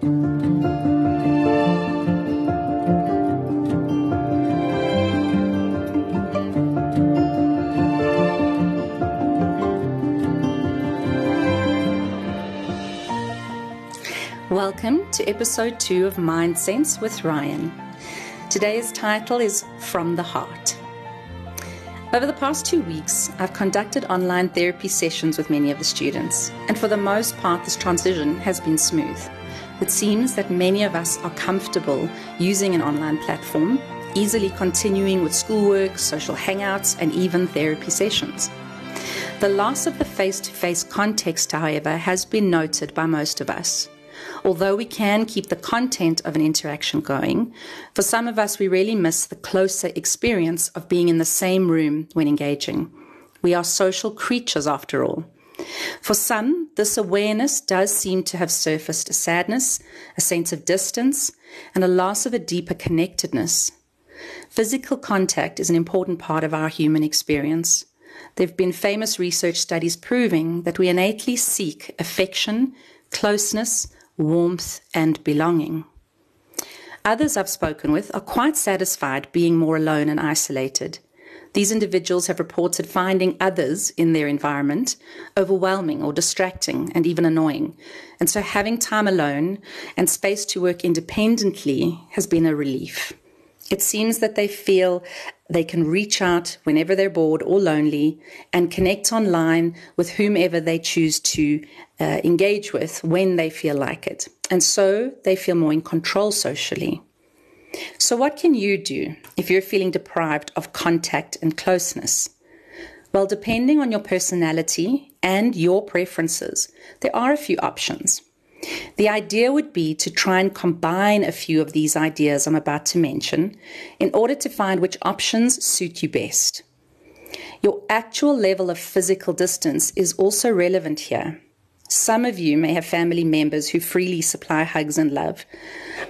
Welcome to episode two of Mind Sense with Ryan. Today's title is From the Heart. Over the past two weeks, I've conducted online therapy sessions with many of the students, and for the most part, this transition has been smooth. It seems that many of us are comfortable using an online platform, easily continuing with schoolwork, social hangouts, and even therapy sessions. The loss of the face to face context, however, has been noted by most of us. Although we can keep the content of an interaction going, for some of us, we really miss the closer experience of being in the same room when engaging. We are social creatures after all. For some, this awareness does seem to have surfaced a sadness, a sense of distance, and a loss of a deeper connectedness. Physical contact is an important part of our human experience. There have been famous research studies proving that we innately seek affection, closeness, warmth, and belonging. Others I've spoken with are quite satisfied being more alone and isolated. These individuals have reported finding others in their environment overwhelming or distracting and even annoying. And so having time alone and space to work independently has been a relief. It seems that they feel they can reach out whenever they're bored or lonely and connect online with whomever they choose to uh, engage with when they feel like it. And so they feel more in control socially. So, what can you do if you're feeling deprived of contact and closeness? Well, depending on your personality and your preferences, there are a few options. The idea would be to try and combine a few of these ideas I'm about to mention in order to find which options suit you best. Your actual level of physical distance is also relevant here. Some of you may have family members who freely supply hugs and love.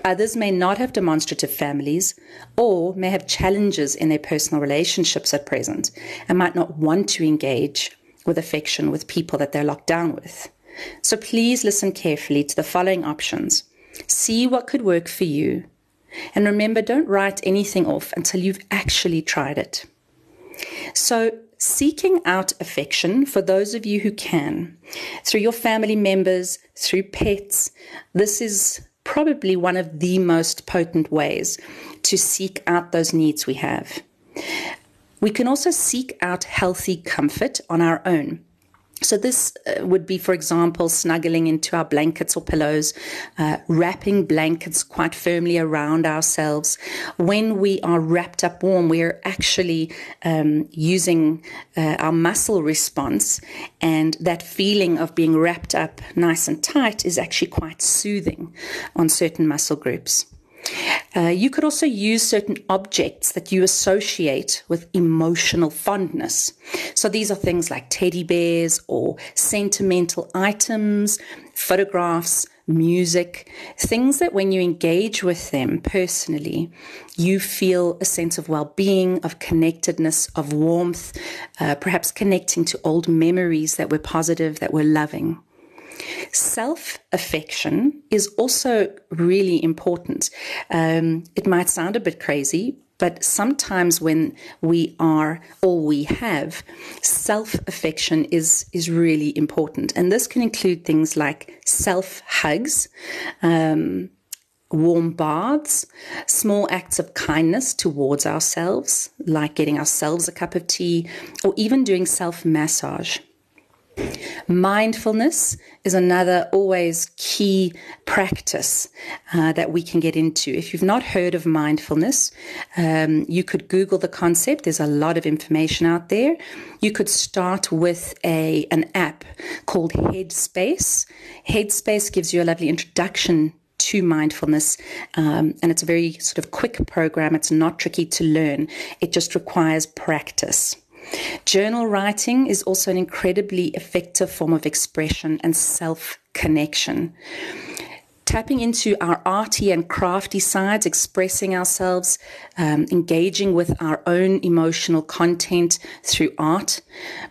Others may not have demonstrative families or may have challenges in their personal relationships at present and might not want to engage with affection with people that they're locked down with. So please listen carefully to the following options. See what could work for you. And remember, don't write anything off until you've actually tried it. So, seeking out affection for those of you who can, through your family members, through pets, this is probably one of the most potent ways to seek out those needs we have. We can also seek out healthy comfort on our own. So, this uh, would be, for example, snuggling into our blankets or pillows, uh, wrapping blankets quite firmly around ourselves. When we are wrapped up warm, we are actually um, using uh, our muscle response, and that feeling of being wrapped up nice and tight is actually quite soothing on certain muscle groups. Uh, you could also use certain objects that you associate with emotional fondness. So these are things like teddy bears or sentimental items, photographs, music, things that when you engage with them personally, you feel a sense of well being, of connectedness, of warmth, uh, perhaps connecting to old memories that were positive, that were loving. Self affection is also really important. Um, it might sound a bit crazy, but sometimes when we are all we have, self affection is, is really important. And this can include things like self hugs. Um, warm baths, small acts of kindness towards ourselves, like getting ourselves a cup of tea, or even doing self massage. Mindfulness is another always key practice uh, that we can get into. If you've not heard of mindfulness, um, you could Google the concept. There's a lot of information out there. You could start with a an app called Headspace. Headspace gives you a lovely introduction to mindfulness. Um, and it's a very sort of quick program. It's not tricky to learn, it just requires practice. Journal writing is also an incredibly effective form of expression and self connection. tapping into our arty and crafty sides, expressing ourselves, um, engaging with our own emotional content through art,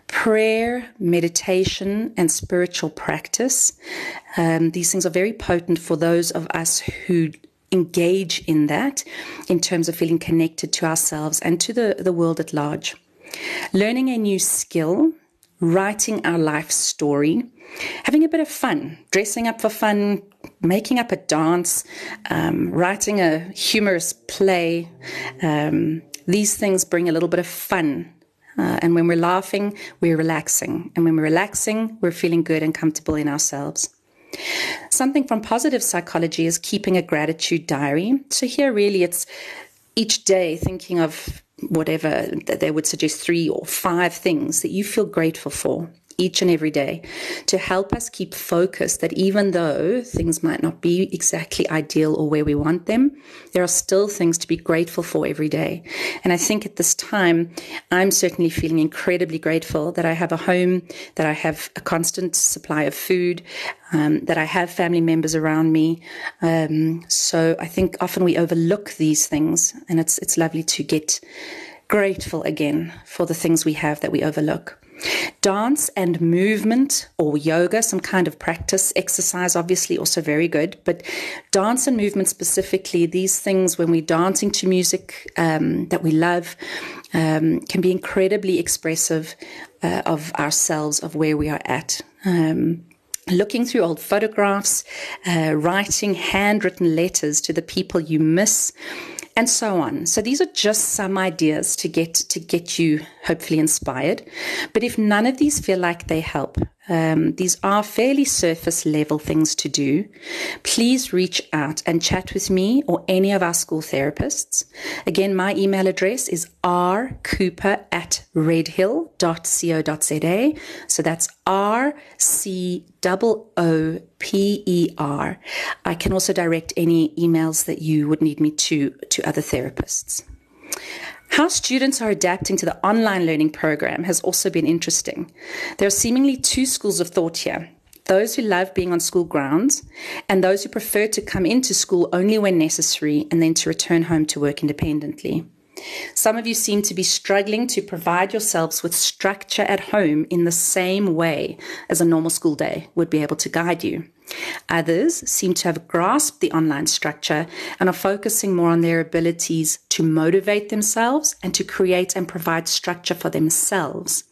prayer, meditation, and spiritual practice. Um, these things are very potent for those of us who engage in that in terms of feeling connected to ourselves and to the, the world at large. Learning a new skill, writing our life story, having a bit of fun, dressing up for fun, making up a dance, um, writing a humorous play. Um, these things bring a little bit of fun. Uh, and when we're laughing, we're relaxing. And when we're relaxing, we're feeling good and comfortable in ourselves. Something from positive psychology is keeping a gratitude diary. So here, really, it's each day thinking of whatever they would suggest three or five things that you feel grateful for each and every day to help us keep focused that even though things might not be exactly ideal or where we want them, there are still things to be grateful for every day. And I think at this time, I'm certainly feeling incredibly grateful that I have a home, that I have a constant supply of food, um, that I have family members around me. Um, so I think often we overlook these things, and it's it's lovely to get grateful again for the things we have that we overlook. Dance and movement or yoga, some kind of practice, exercise, obviously also very good. But dance and movement specifically, these things when we're dancing to music um, that we love, um, can be incredibly expressive uh, of ourselves, of where we are at. Um, looking through old photographs, uh, writing handwritten letters to the people you miss, and so on. So these are just some ideas to get to get you hopefully inspired. But if none of these feel like they help, um, these are fairly surface level things to do. Please reach out and chat with me or any of our school therapists. Again, my email address is rcooper at redhill.co.za. So that's R C O O P E R. I can also direct any emails that you would need me to to other therapists. How students are adapting to the online learning program has also been interesting. There are seemingly two schools of thought here those who love being on school grounds, and those who prefer to come into school only when necessary and then to return home to work independently. Some of you seem to be struggling to provide yourselves with structure at home in the same way as a normal school day would be able to guide you. Others seem to have grasped the online structure and are focusing more on their abilities to motivate themselves and to create and provide structure for themselves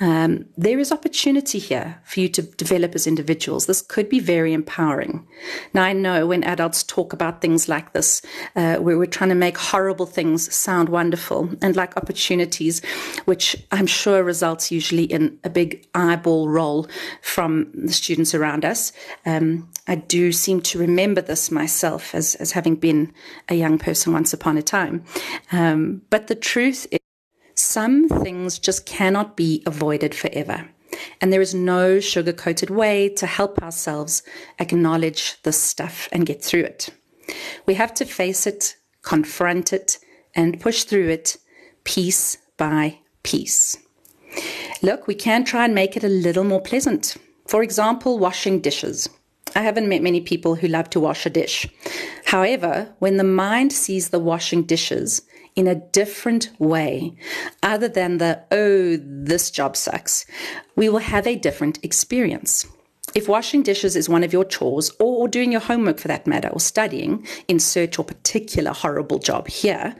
um, there is opportunity here for you to develop as individuals. This could be very empowering. Now, I know when adults talk about things like this, uh, where we're trying to make horrible things sound wonderful and like opportunities, which I'm sure results usually in a big eyeball roll from the students around us. Um, I do seem to remember this myself as, as having been a young person once upon a time. Um, but the truth is, some things just cannot be avoided forever. And there is no sugar coated way to help ourselves acknowledge this stuff and get through it. We have to face it, confront it, and push through it piece by piece. Look, we can try and make it a little more pleasant. For example, washing dishes. I haven't met many people who love to wash a dish. However, when the mind sees the washing dishes in a different way, other than the, oh, this job sucks, we will have a different experience. If washing dishes is one of your chores, or doing your homework for that matter, or studying, insert your particular horrible job here,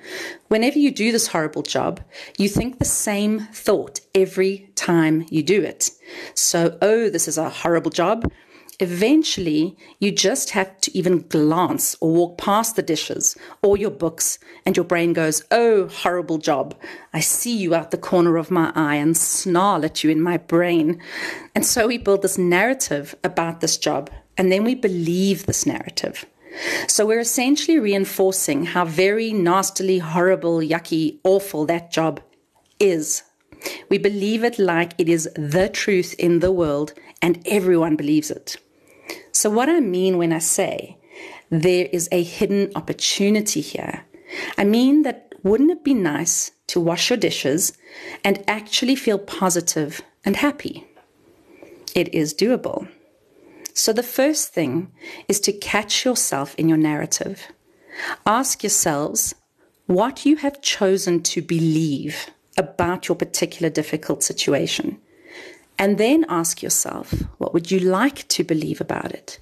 whenever you do this horrible job, you think the same thought every time you do it. So, oh, this is a horrible job. Eventually, you just have to even glance or walk past the dishes or your books, and your brain goes, Oh, horrible job. I see you out the corner of my eye and snarl at you in my brain. And so we build this narrative about this job, and then we believe this narrative. So we're essentially reinforcing how very nastily, horrible, yucky, awful that job is. We believe it like it is the truth in the world, and everyone believes it. So, what I mean when I say there is a hidden opportunity here, I mean that wouldn't it be nice to wash your dishes and actually feel positive and happy? It is doable. So, the first thing is to catch yourself in your narrative. Ask yourselves what you have chosen to believe about your particular difficult situation. And then ask yourself, what would you like to believe about it?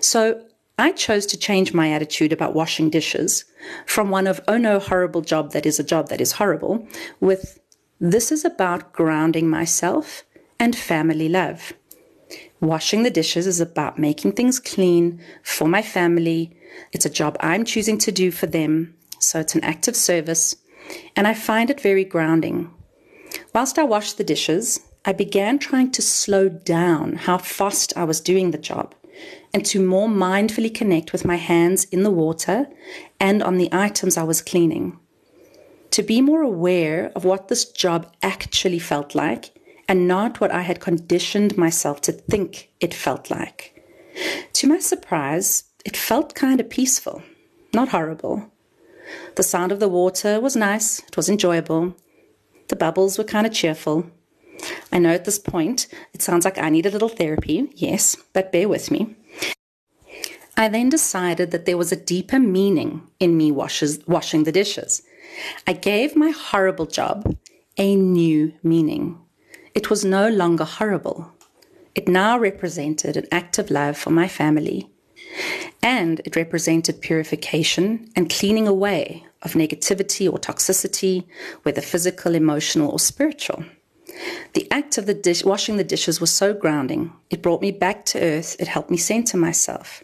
So, I chose to change my attitude about washing dishes from one of, oh no, horrible job that is a job that is horrible, with this is about grounding myself and family love. Washing the dishes is about making things clean for my family. It's a job I'm choosing to do for them. So it's an act of service. And I find it very grounding. Whilst I washed the dishes, I began trying to slow down how fast I was doing the job and to more mindfully connect with my hands in the water and on the items I was cleaning. To be more aware of what this job actually felt like and not what I had conditioned myself to think it felt like. To my surprise, it felt kind of peaceful, not horrible. The sound of the water was nice, it was enjoyable. The bubbles were kind of cheerful. I know at this point it sounds like I need a little therapy, yes, but bear with me. I then decided that there was a deeper meaning in me washes, washing the dishes. I gave my horrible job a new meaning. It was no longer horrible. It now represented an act of love for my family. And it represented purification and cleaning away of negativity or toxicity, whether physical, emotional, or spiritual. The act of the dish, washing the dishes was so grounding. It brought me back to earth. It helped me center myself.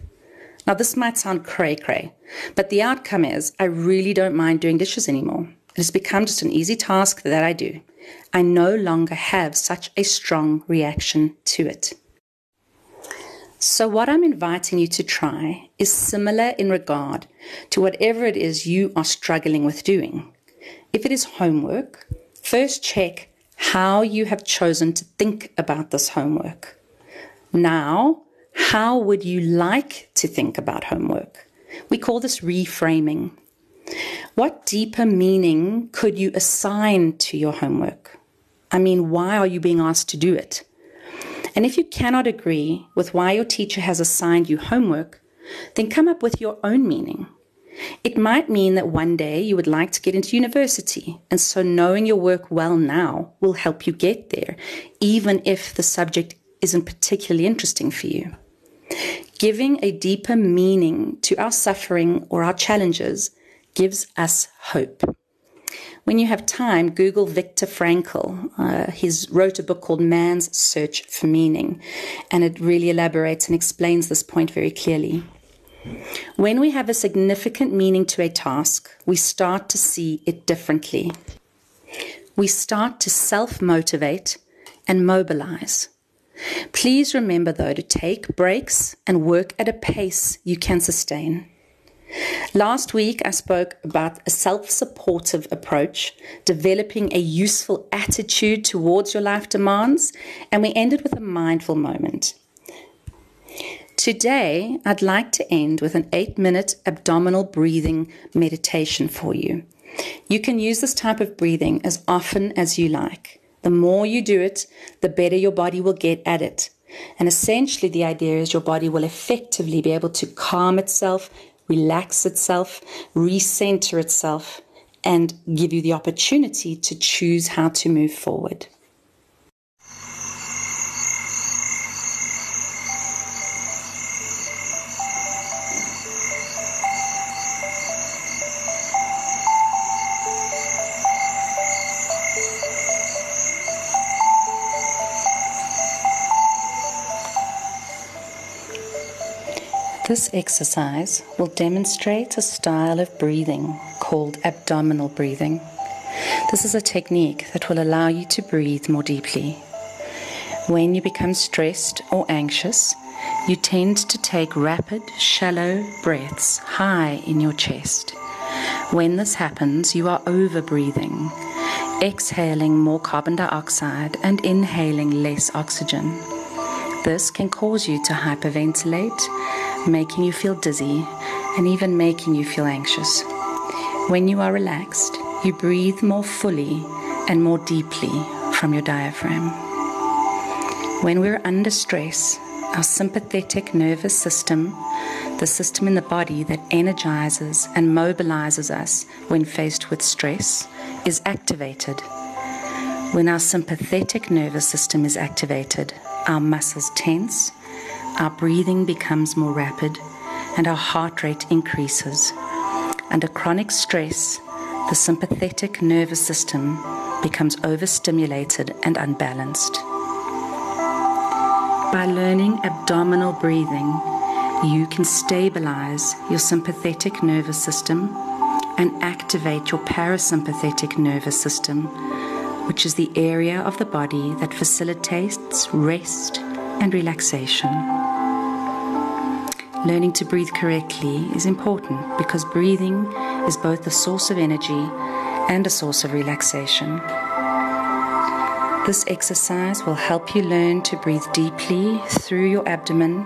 Now, this might sound cray cray, but the outcome is I really don't mind doing dishes anymore. It has become just an easy task that I do. I no longer have such a strong reaction to it. So, what I'm inviting you to try is similar in regard to whatever it is you are struggling with doing. If it is homework, first check how you have chosen to think about this homework. Now, how would you like to think about homework? We call this reframing. What deeper meaning could you assign to your homework? I mean, why are you being asked to do it? And if you cannot agree with why your teacher has assigned you homework, then come up with your own meaning. It might mean that one day you would like to get into university, and so knowing your work well now will help you get there, even if the subject isn't particularly interesting for you. Giving a deeper meaning to our suffering or our challenges gives us hope. When you have time, Google Viktor Frankl. Uh, he's wrote a book called Man's Search for Meaning, and it really elaborates and explains this point very clearly. When we have a significant meaning to a task, we start to see it differently. We start to self motivate and mobilize. Please remember, though, to take breaks and work at a pace you can sustain. Last week, I spoke about a self supportive approach, developing a useful attitude towards your life demands, and we ended with a mindful moment. Today, I'd like to end with an eight minute abdominal breathing meditation for you. You can use this type of breathing as often as you like. The more you do it, the better your body will get at it. And essentially, the idea is your body will effectively be able to calm itself, relax itself, recenter itself, and give you the opportunity to choose how to move forward. This exercise will demonstrate a style of breathing called abdominal breathing. This is a technique that will allow you to breathe more deeply. When you become stressed or anxious, you tend to take rapid, shallow breaths high in your chest. When this happens, you are over breathing, exhaling more carbon dioxide and inhaling less oxygen. This can cause you to hyperventilate making you feel dizzy, and even making you feel anxious. When you are relaxed, you breathe more fully and more deeply from your diaphragm. When we're under stress, Our sympathetic nervous system, the system in the body that energizes and mobilizes us when faced with stress, is activated. When our sympathetic nervous system is activated, our muscles tense, our breathing becomes more rapid, and our heart rate increases. Under chronic stress, the sympathetic nervous system becomes overstimulated and unbalanced. By learning abdominal breathing, you can stabilize your sympathetic nervous system and activate your parasympathetic nervous system, which is the area of the body that facilitates rest and relaxation. Learning to breathe correctly is important because breathing is both a source of energy and a source of relaxation. This exercise will help you learn to breathe deeply through your abdomen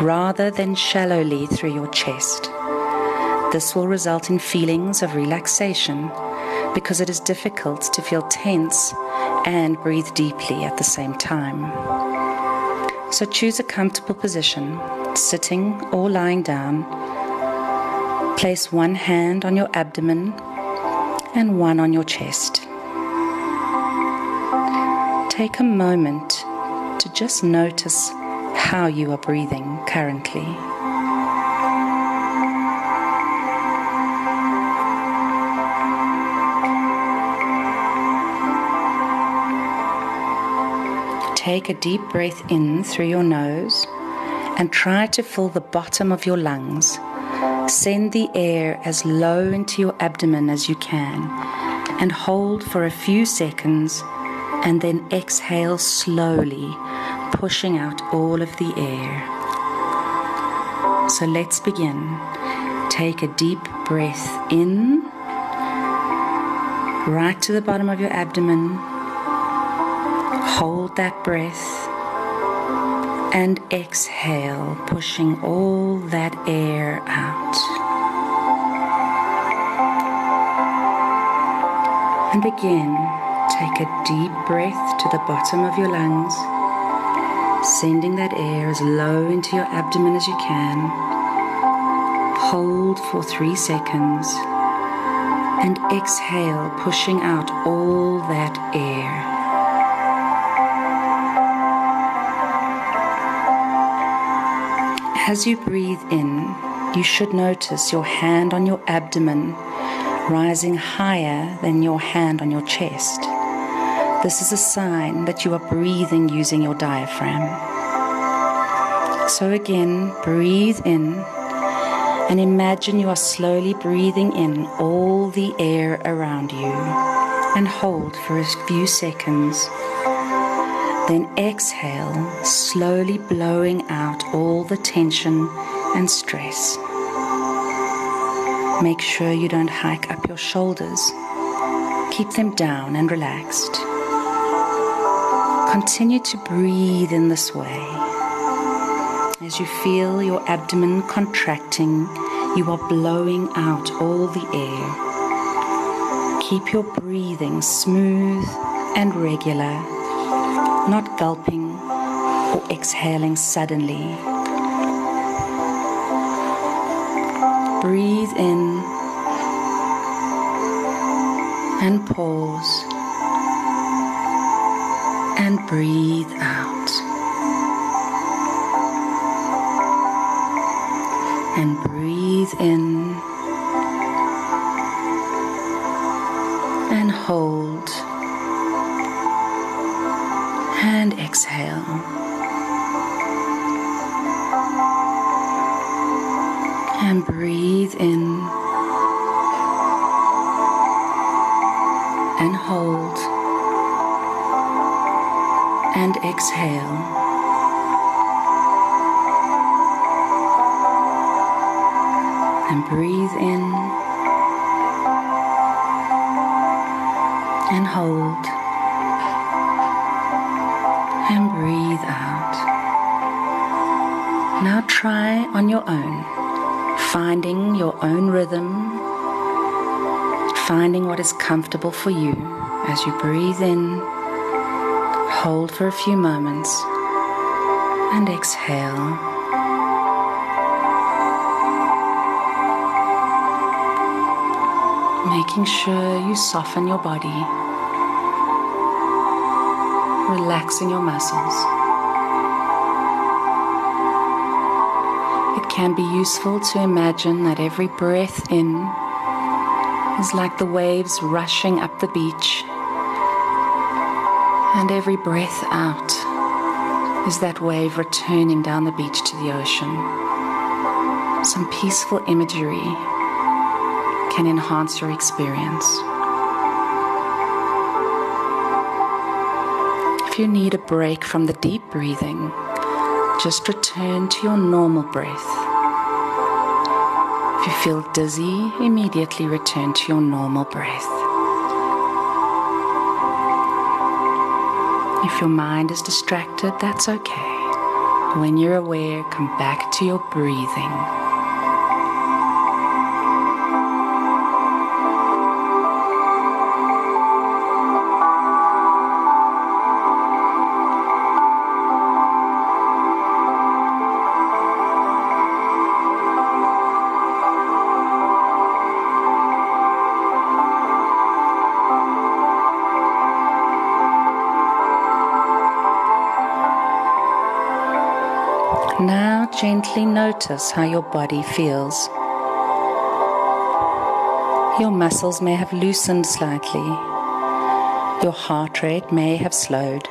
rather than shallowly through your chest. This will result in feelings of relaxation because it is difficult to feel tense and breathe deeply at the same time. So choose a comfortable position, sitting or lying down. Place one hand on your abdomen and one on your chest take a moment to just notice how you are breathing currently. Take a deep breath in through your nose and try to fill the bottom of your lungs. Send the air as low into your abdomen as you can and hold for a few seconds and then exhale slowly, pushing out all of the air. So let's begin. Take a deep breath in, right to the bottom of your abdomen. Hold that breath and exhale, pushing all that air out. And again. Take a deep breath to the bottom of your lungs, sending that air as low into your abdomen as you can. Hold for three seconds and exhale, pushing out all that air. As you breathe in, you should notice your hand on your abdomen rising higher than your hand on your chest. This is a sign that you are breathing using your diaphragm. So again, breathe in and imagine you are slowly breathing in all the air around you and hold for a few seconds. Then exhale, slowly blowing out all the tension and stress. Make sure you don't hike up your shoulders. Keep them down and relaxed. Continue to breathe in this way. As you feel your abdomen contracting, you are blowing out all the air. Keep your breathing smooth and regular, not gulping or exhaling suddenly. Breathe in and pause and breathe out. And breathe in and hold and exhale. And breathe in and hold and exhale. And breathe in and hold and breathe out. Now try on your own, finding your own rhythm, finding what is comfortable for you as you breathe in hold for a few moments and exhale. Making sure you soften your body, relaxing your muscles. It can be useful to imagine that every breath in is like the waves rushing up the beach, and every breath out is that wave returning down the beach to the ocean. Some peaceful imagery can enhance your experience. If you need a break from the deep breathing, just return to your normal breath. If you feel dizzy, immediately return to your normal breath. If your mind is distracted, that's okay. When you're aware, come back to your breathing. Now gently notice how your body feels. Your muscles may have loosened slightly. Your heart rate may have slowed.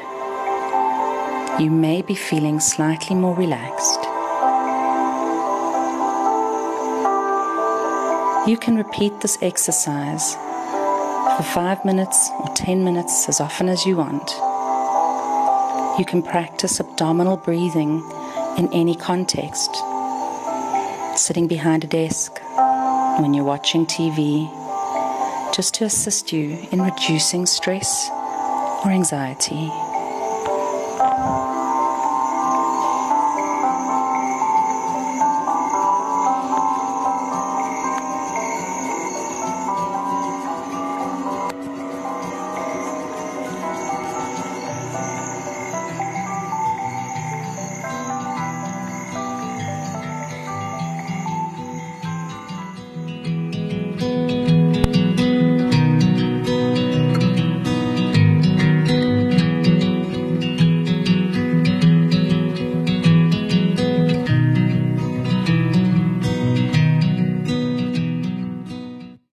You may be feeling slightly more relaxed. You can repeat this exercise for five minutes or ten minutes as often as you want. You can practice abdominal breathing in any context. Sitting behind a desk, when you're watching TV, just to assist you in reducing stress or anxiety.